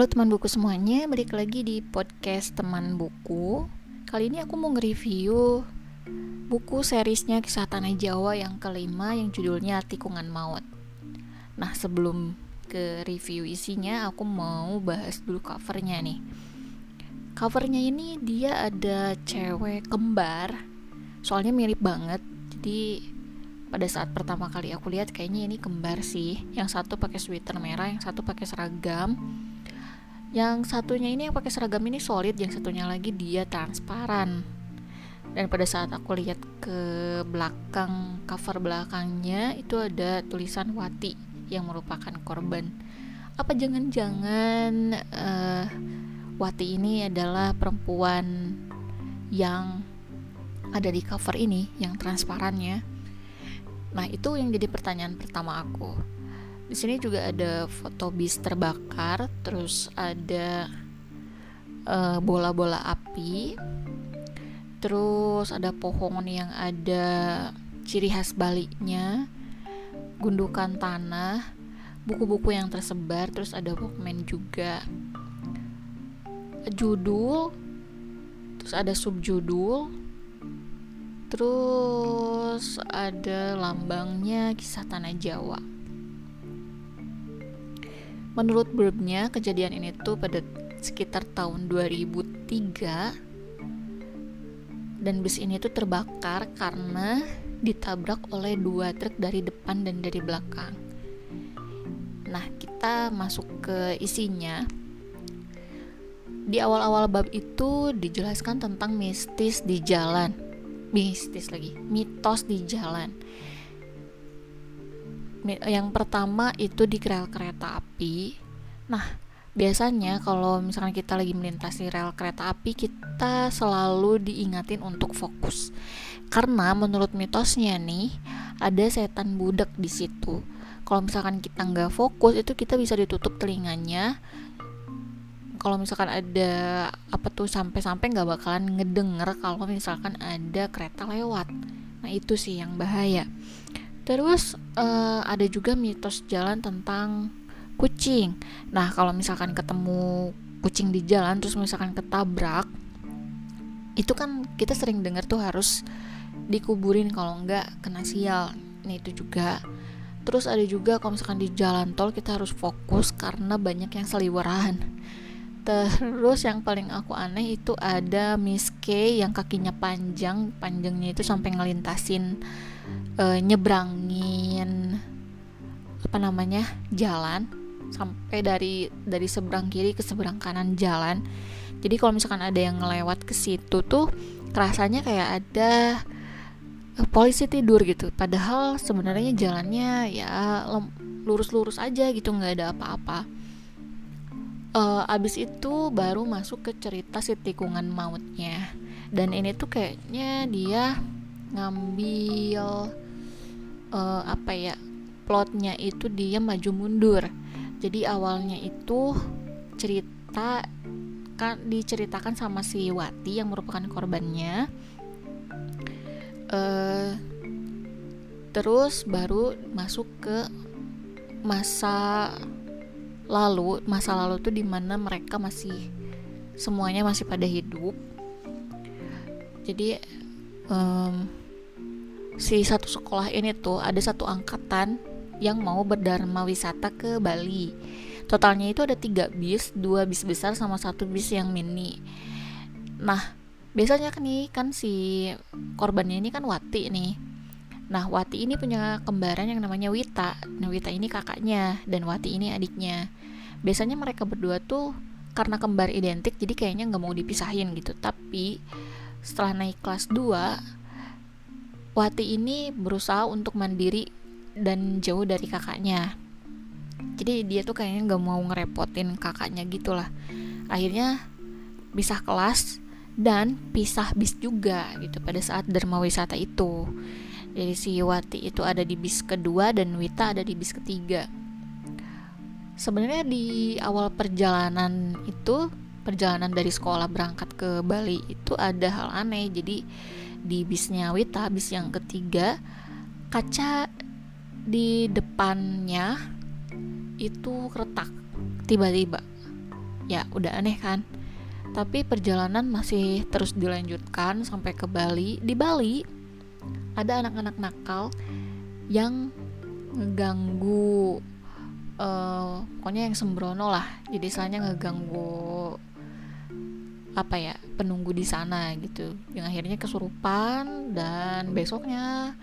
Halo teman buku semuanya, balik lagi di podcast teman buku. Kali ini aku mau nge-review buku seriesnya Kisah Tanah Jawa yang kelima yang judulnya Tikungan Maut. Nah, sebelum ke review isinya, aku mau bahas dulu covernya nih. Covernya ini dia ada cewek kembar, soalnya mirip banget. Jadi pada saat pertama kali aku lihat kayaknya ini kembar sih yang satu pakai sweater merah yang satu pakai seragam yang satunya ini yang pakai seragam ini solid yang satunya lagi dia transparan. Dan pada saat aku lihat ke belakang cover belakangnya itu ada tulisan Wati yang merupakan korban. Apa jangan-jangan uh, Wati ini adalah perempuan yang ada di cover ini yang transparannya? Nah, itu yang jadi pertanyaan pertama aku. Di sini juga ada foto bis terbakar, terus ada eh, bola-bola api, terus ada pohon yang ada ciri khas baliknya, gundukan tanah, buku-buku yang tersebar, terus ada Walkman juga. Judul, terus ada subjudul, Terus ada lambangnya kisah tanah Jawa. Menurut blurbnya, kejadian ini tuh pada sekitar tahun 2003 dan bus ini tuh terbakar karena ditabrak oleh dua truk dari depan dan dari belakang. Nah, kita masuk ke isinya. Di awal-awal bab itu dijelaskan tentang mistis di jalan mistis lagi mitos di jalan yang pertama itu di rel kereta api. Nah biasanya kalau misalnya kita lagi melintasi rel kereta api kita selalu diingatin untuk fokus. Karena menurut mitosnya nih ada setan budak di situ. Kalau misalkan kita nggak fokus itu kita bisa ditutup telinganya. Kalau misalkan ada apa tuh sampai-sampai nggak bakalan ngedenger kalau misalkan ada kereta lewat. Nah itu sih yang bahaya terus uh, ada juga mitos jalan tentang kucing. Nah kalau misalkan ketemu kucing di jalan terus misalkan ketabrak itu kan kita sering dengar tuh harus dikuburin kalau nggak kena sial. Nah itu juga. Terus ada juga kalau misalkan di jalan tol kita harus fokus karena banyak yang seliweran. Terus yang paling aku aneh itu ada Miss K yang kakinya panjang, panjangnya itu sampai ngelintasin uh, nyebrangin apa namanya jalan sampai dari dari seberang kiri ke seberang kanan jalan. Jadi kalau misalkan ada yang ngelewat ke situ tuh rasanya kayak ada uh, polisi tidur gitu. Padahal sebenarnya jalannya ya lurus-lurus aja gitu nggak ada apa-apa uh, abis itu baru masuk ke cerita si tikungan mautnya dan ini tuh kayaknya dia ngambil uh, apa ya plotnya itu dia maju mundur. Jadi awalnya itu cerita kan diceritakan sama si Wati yang merupakan korbannya. Uh, terus baru masuk ke masa lalu. Masa lalu tuh di mana mereka masih semuanya masih pada hidup. Jadi um, si satu sekolah ini tuh ada satu angkatan yang mau berdharma wisata ke Bali. Totalnya itu ada tiga bis dua bis besar sama satu bis yang mini. Nah biasanya kan nih kan si korbannya ini kan Wati nih. Nah, Wati ini punya kembaran yang namanya Wita. Nah, Wita ini kakaknya dan Wati ini adiknya. Biasanya mereka berdua tuh karena kembar identik jadi kayaknya nggak mau dipisahin gitu. Tapi setelah naik kelas 2 Wati ini berusaha untuk mandiri dan jauh dari kakaknya. Jadi dia tuh kayaknya nggak mau ngerepotin kakaknya gitulah akhirnya pisah kelas dan pisah bis juga gitu pada saat Dharma Wisata itu. Jadi si Wati itu ada di bis kedua dan Wita ada di bis ketiga. Sebenarnya di awal perjalanan itu perjalanan dari sekolah berangkat ke Bali itu ada hal aneh. Jadi di bisnya Wita bis yang ketiga kaca di depannya itu retak tiba-tiba. Ya udah aneh kan? Tapi perjalanan masih terus dilanjutkan sampai ke Bali. Di Bali ada anak-anak nakal yang ngeganggu uh, pokoknya yang sembrono lah. Jadi soalnya ngeganggu apa ya penunggu di sana gitu. Yang akhirnya kesurupan dan besoknya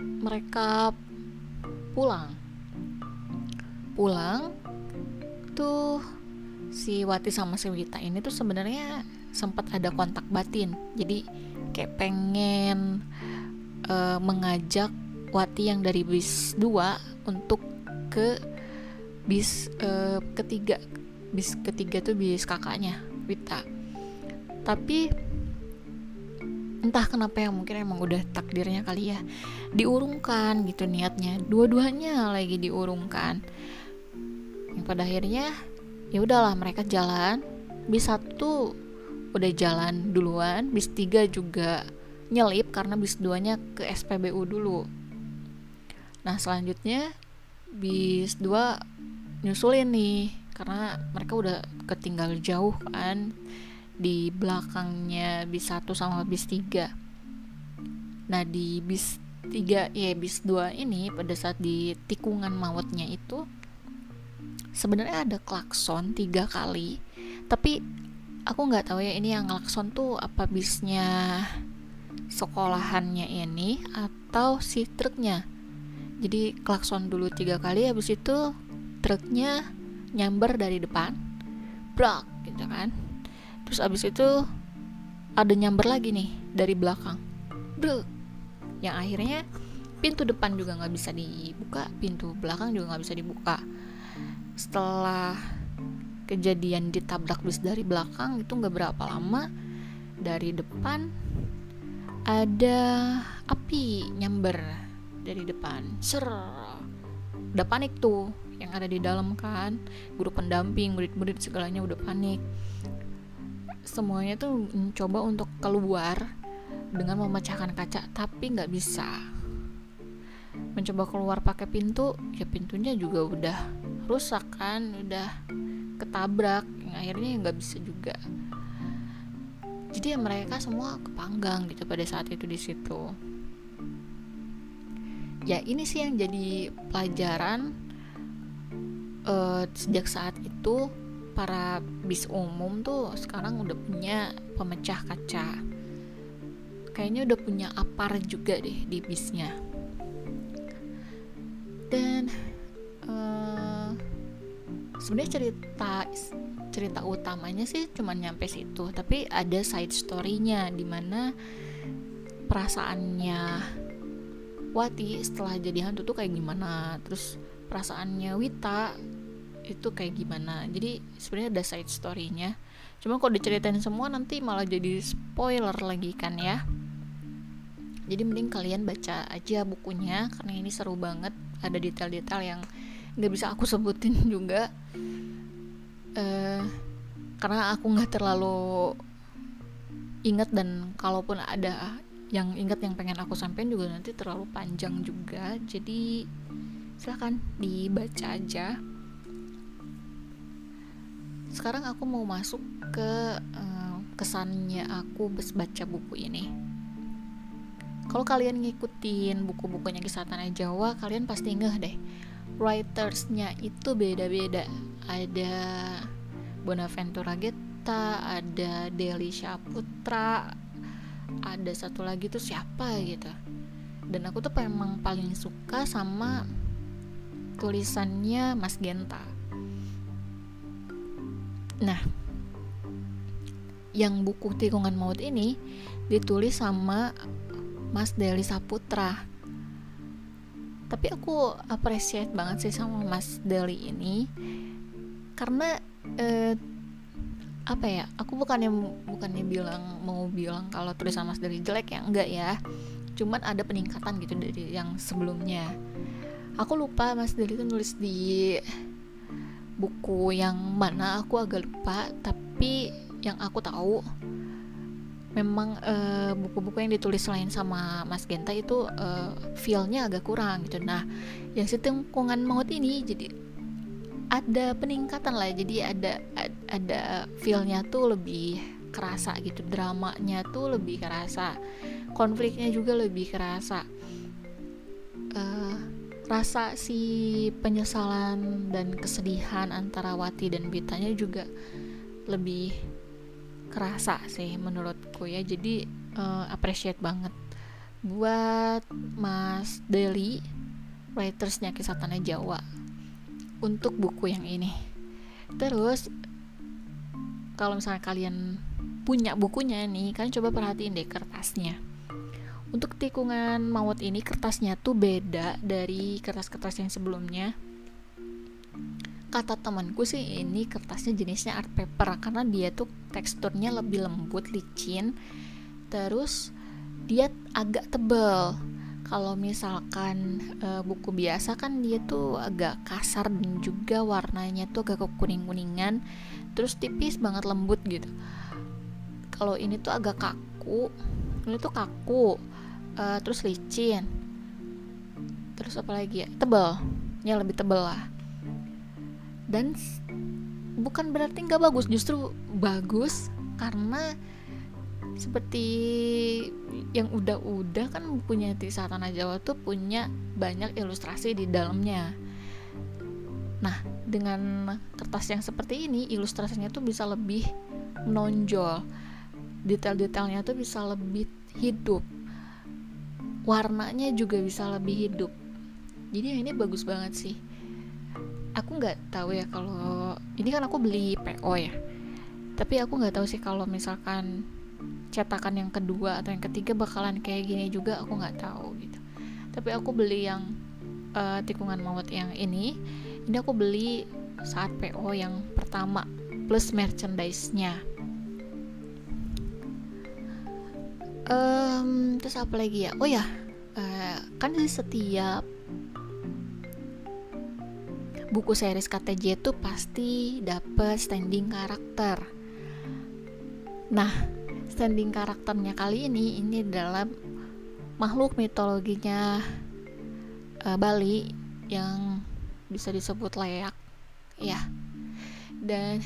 mereka pulang. Pulang tuh si Wati sama si Wita ini tuh sebenarnya sempat ada kontak batin. Jadi kayak pengen uh, mengajak Wati yang dari bis 2 untuk ke bis uh, ketiga. Bis ketiga tuh bis kakaknya Wita tapi entah kenapa ya mungkin emang udah takdirnya kali ya diurungkan gitu niatnya. Dua-duanya lagi diurungkan. Yang pada akhirnya ya udahlah mereka jalan. Bis satu udah jalan duluan bis tiga juga nyelip karena bis duanya ke SPBU dulu. Nah selanjutnya bis dua nyusulin nih karena mereka udah ketinggal jauh kan di belakangnya bis satu sama bis tiga. Nah di bis tiga ya bis dua ini pada saat di tikungan mautnya itu sebenarnya ada klakson tiga kali. Tapi aku nggak tahu ya ini yang klakson tuh apa bisnya sekolahannya ini atau si truknya. Jadi klakson dulu tiga kali habis itu truknya nyamber dari depan brak gitu kan terus abis itu ada nyamber lagi nih dari belakang. Brak yang akhirnya pintu depan juga nggak bisa dibuka pintu belakang juga nggak bisa dibuka. Setelah kejadian ditabrak bis dari belakang itu nggak berapa lama dari depan ada api nyamber dari depan. Ser. Udah panik tuh yang ada di dalam kan. Guru pendamping murid-murid segalanya udah panik semuanya tuh mencoba untuk keluar dengan memecahkan kaca tapi nggak bisa. Mencoba keluar pakai pintu ya pintunya juga udah rusak kan udah ketabrak yang akhirnya nggak bisa juga. Jadi ya mereka semua kepanggang gitu pada saat itu di situ. Ya ini sih yang jadi pelajaran uh, sejak saat itu para bis umum tuh sekarang udah punya pemecah kaca. Kayaknya udah punya apar juga deh di bisnya. Dan sebenarnya cerita cerita utamanya sih cuma nyampe situ tapi ada side storynya di mana perasaannya Wati setelah jadi hantu tuh kayak gimana? Terus perasaannya Wita itu kayak gimana. Jadi sebenarnya ada side storynya. Cuma kalau diceritain semua nanti malah jadi spoiler lagi kan ya. Jadi mending kalian baca aja bukunya karena ini seru banget. Ada detail-detail yang nggak bisa aku sebutin juga. Uh, karena aku nggak terlalu ingat dan kalaupun ada yang ingat yang pengen aku sampaikan juga nanti terlalu panjang juga. Jadi silahkan dibaca aja sekarang aku mau masuk ke uh, kesannya aku baca buku ini. Kalau kalian ngikutin buku-bukunya kisah tanah Jawa kalian pasti ngeh deh. Writersnya itu beda-beda. Ada Bonaventura Geta ada Deli Syaputra ada satu lagi tuh siapa gitu. Dan aku tuh memang paling suka sama tulisannya Mas Genta nah yang buku tikungan maut ini ditulis sama Mas Deli Saputra. Tapi aku appreciate banget sih sama Mas Deli ini karena eh, apa ya aku bukannya bukannya bilang mau bilang kalau tulisan Mas Deli jelek ya enggak ya. Cuman ada peningkatan gitu dari yang sebelumnya. Aku lupa Mas Deli itu nulis di buku yang mana aku agak lupa tapi yang aku tahu memang uh, buku-buku yang ditulis lain sama Mas Genta itu uh, feelnya agak kurang gitu. Nah yang setengkungan maut ini jadi ada peningkatan lah jadi ada ada feelnya tuh lebih kerasa gitu dramanya tuh lebih kerasa konfliknya juga lebih kerasa. Uh, rasa si penyesalan dan kesedihan antara Wati dan Bitanya juga lebih kerasa sih menurutku ya. Jadi uh, appreciate banget. Buat Mas Deli writersnya kisah tanah Jawa untuk buku yang ini. Terus kalau misalnya kalian punya bukunya nih kalian coba perhatiin deh kertasnya untuk tikungan maut ini kertasnya tuh beda dari kertas-kertas yang sebelumnya. Kata temanku sih ini kertasnya jenisnya art paper karena dia tuh teksturnya lebih lembut licin terus dia agak tebel. Kalau misalkan e, buku biasa kan dia tuh agak kasar dan juga warnanya tuh agak kuning kuningan terus tipis banget lembut gitu. Kalau ini tuh agak kaku ini tuh kaku uh, terus licin. Terus apa lagi ya? Tebel. Ya lebih tebel lah. Dan bukan berarti nggak bagus justru bagus karena seperti yang udah-udah kan punya Tisa Tanah Jawa tuh punya banyak ilustrasi di dalamnya. Nah dengan kertas yang seperti ini ilustrasinya tuh bisa lebih menonjol. Detail-detailnya tuh bisa lebih hidup warnanya juga bisa lebih hidup. Jadi ini bagus banget sih. Aku nggak tahu ya kalau ini kan aku beli PO ya. Tapi aku nggak tahu sih kalau misalkan cetakan yang kedua atau yang ketiga bakalan kayak gini juga aku nggak tahu gitu. Tapi aku beli yang uh, tikungan maut yang ini ini aku beli saat PO yang pertama plus merchandise-nya um, terus apa lagi ya? Oh ya uh, kan di setiap buku series KTJ itu pasti dapet standing karakter. Nah standing karakternya kali ini ini adalah makhluk mitologinya uh, Bali yang bisa disebut layak ya. Dan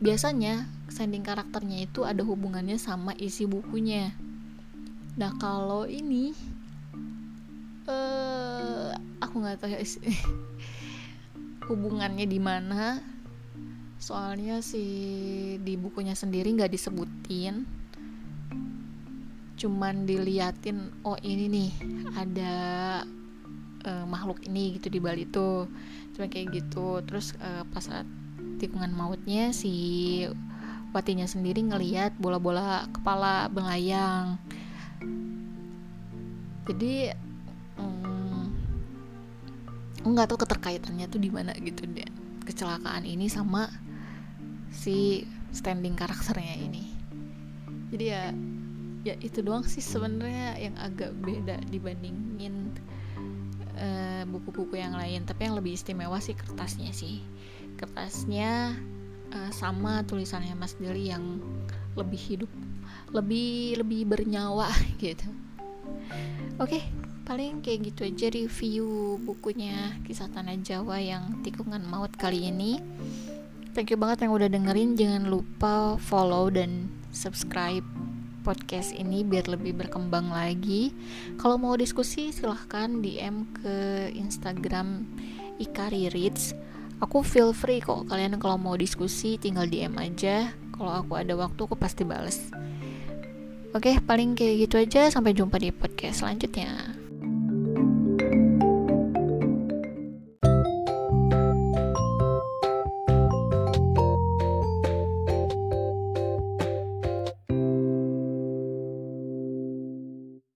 biasanya standing karakternya itu ada hubungannya sama isi bukunya nah kalau ini uh, aku nggak tahu ya hubungannya di mana? Soalnya si di bukunya sendiri nggak disebutin. Cuman diliatin oh ini nih ada uh, makhluk ini gitu di Bali tuh. Cuma kayak gitu. Terus uh, pas saat tikungan mautnya si Watinya sendiri ngeliat bola-bola kepala belayang jadi hmm, nggak tahu keterkaitannya tuh di mana gitu deh. Kecelakaan ini sama si standing karakternya ini. Jadi ya ya itu doang sih sebenarnya yang agak beda dibandingin eh, buku-buku uh, yang lain. Tapi yang lebih istimewa sih kertasnya sih. Kertasnya uh, sama tulisannya Mas Deli yang lebih hidup lebih lebih bernyawa gitu oke paling kayak gitu aja review bukunya kisah tanah Jawa yang tikungan maut kali ini. Thank you banget yang udah dengerin. Jangan lupa follow dan subscribe podcast ini biar lebih berkembang lagi. Kalau mau diskusi silahkan DM ke Instagram Ikari Reads aku feel free kok. Kalian kalau mau diskusi tinggal DM aja. Kalau aku ada waktu aku pasti bales oke paling kayak gitu aja. Sampai jumpa di podcast selanjutnya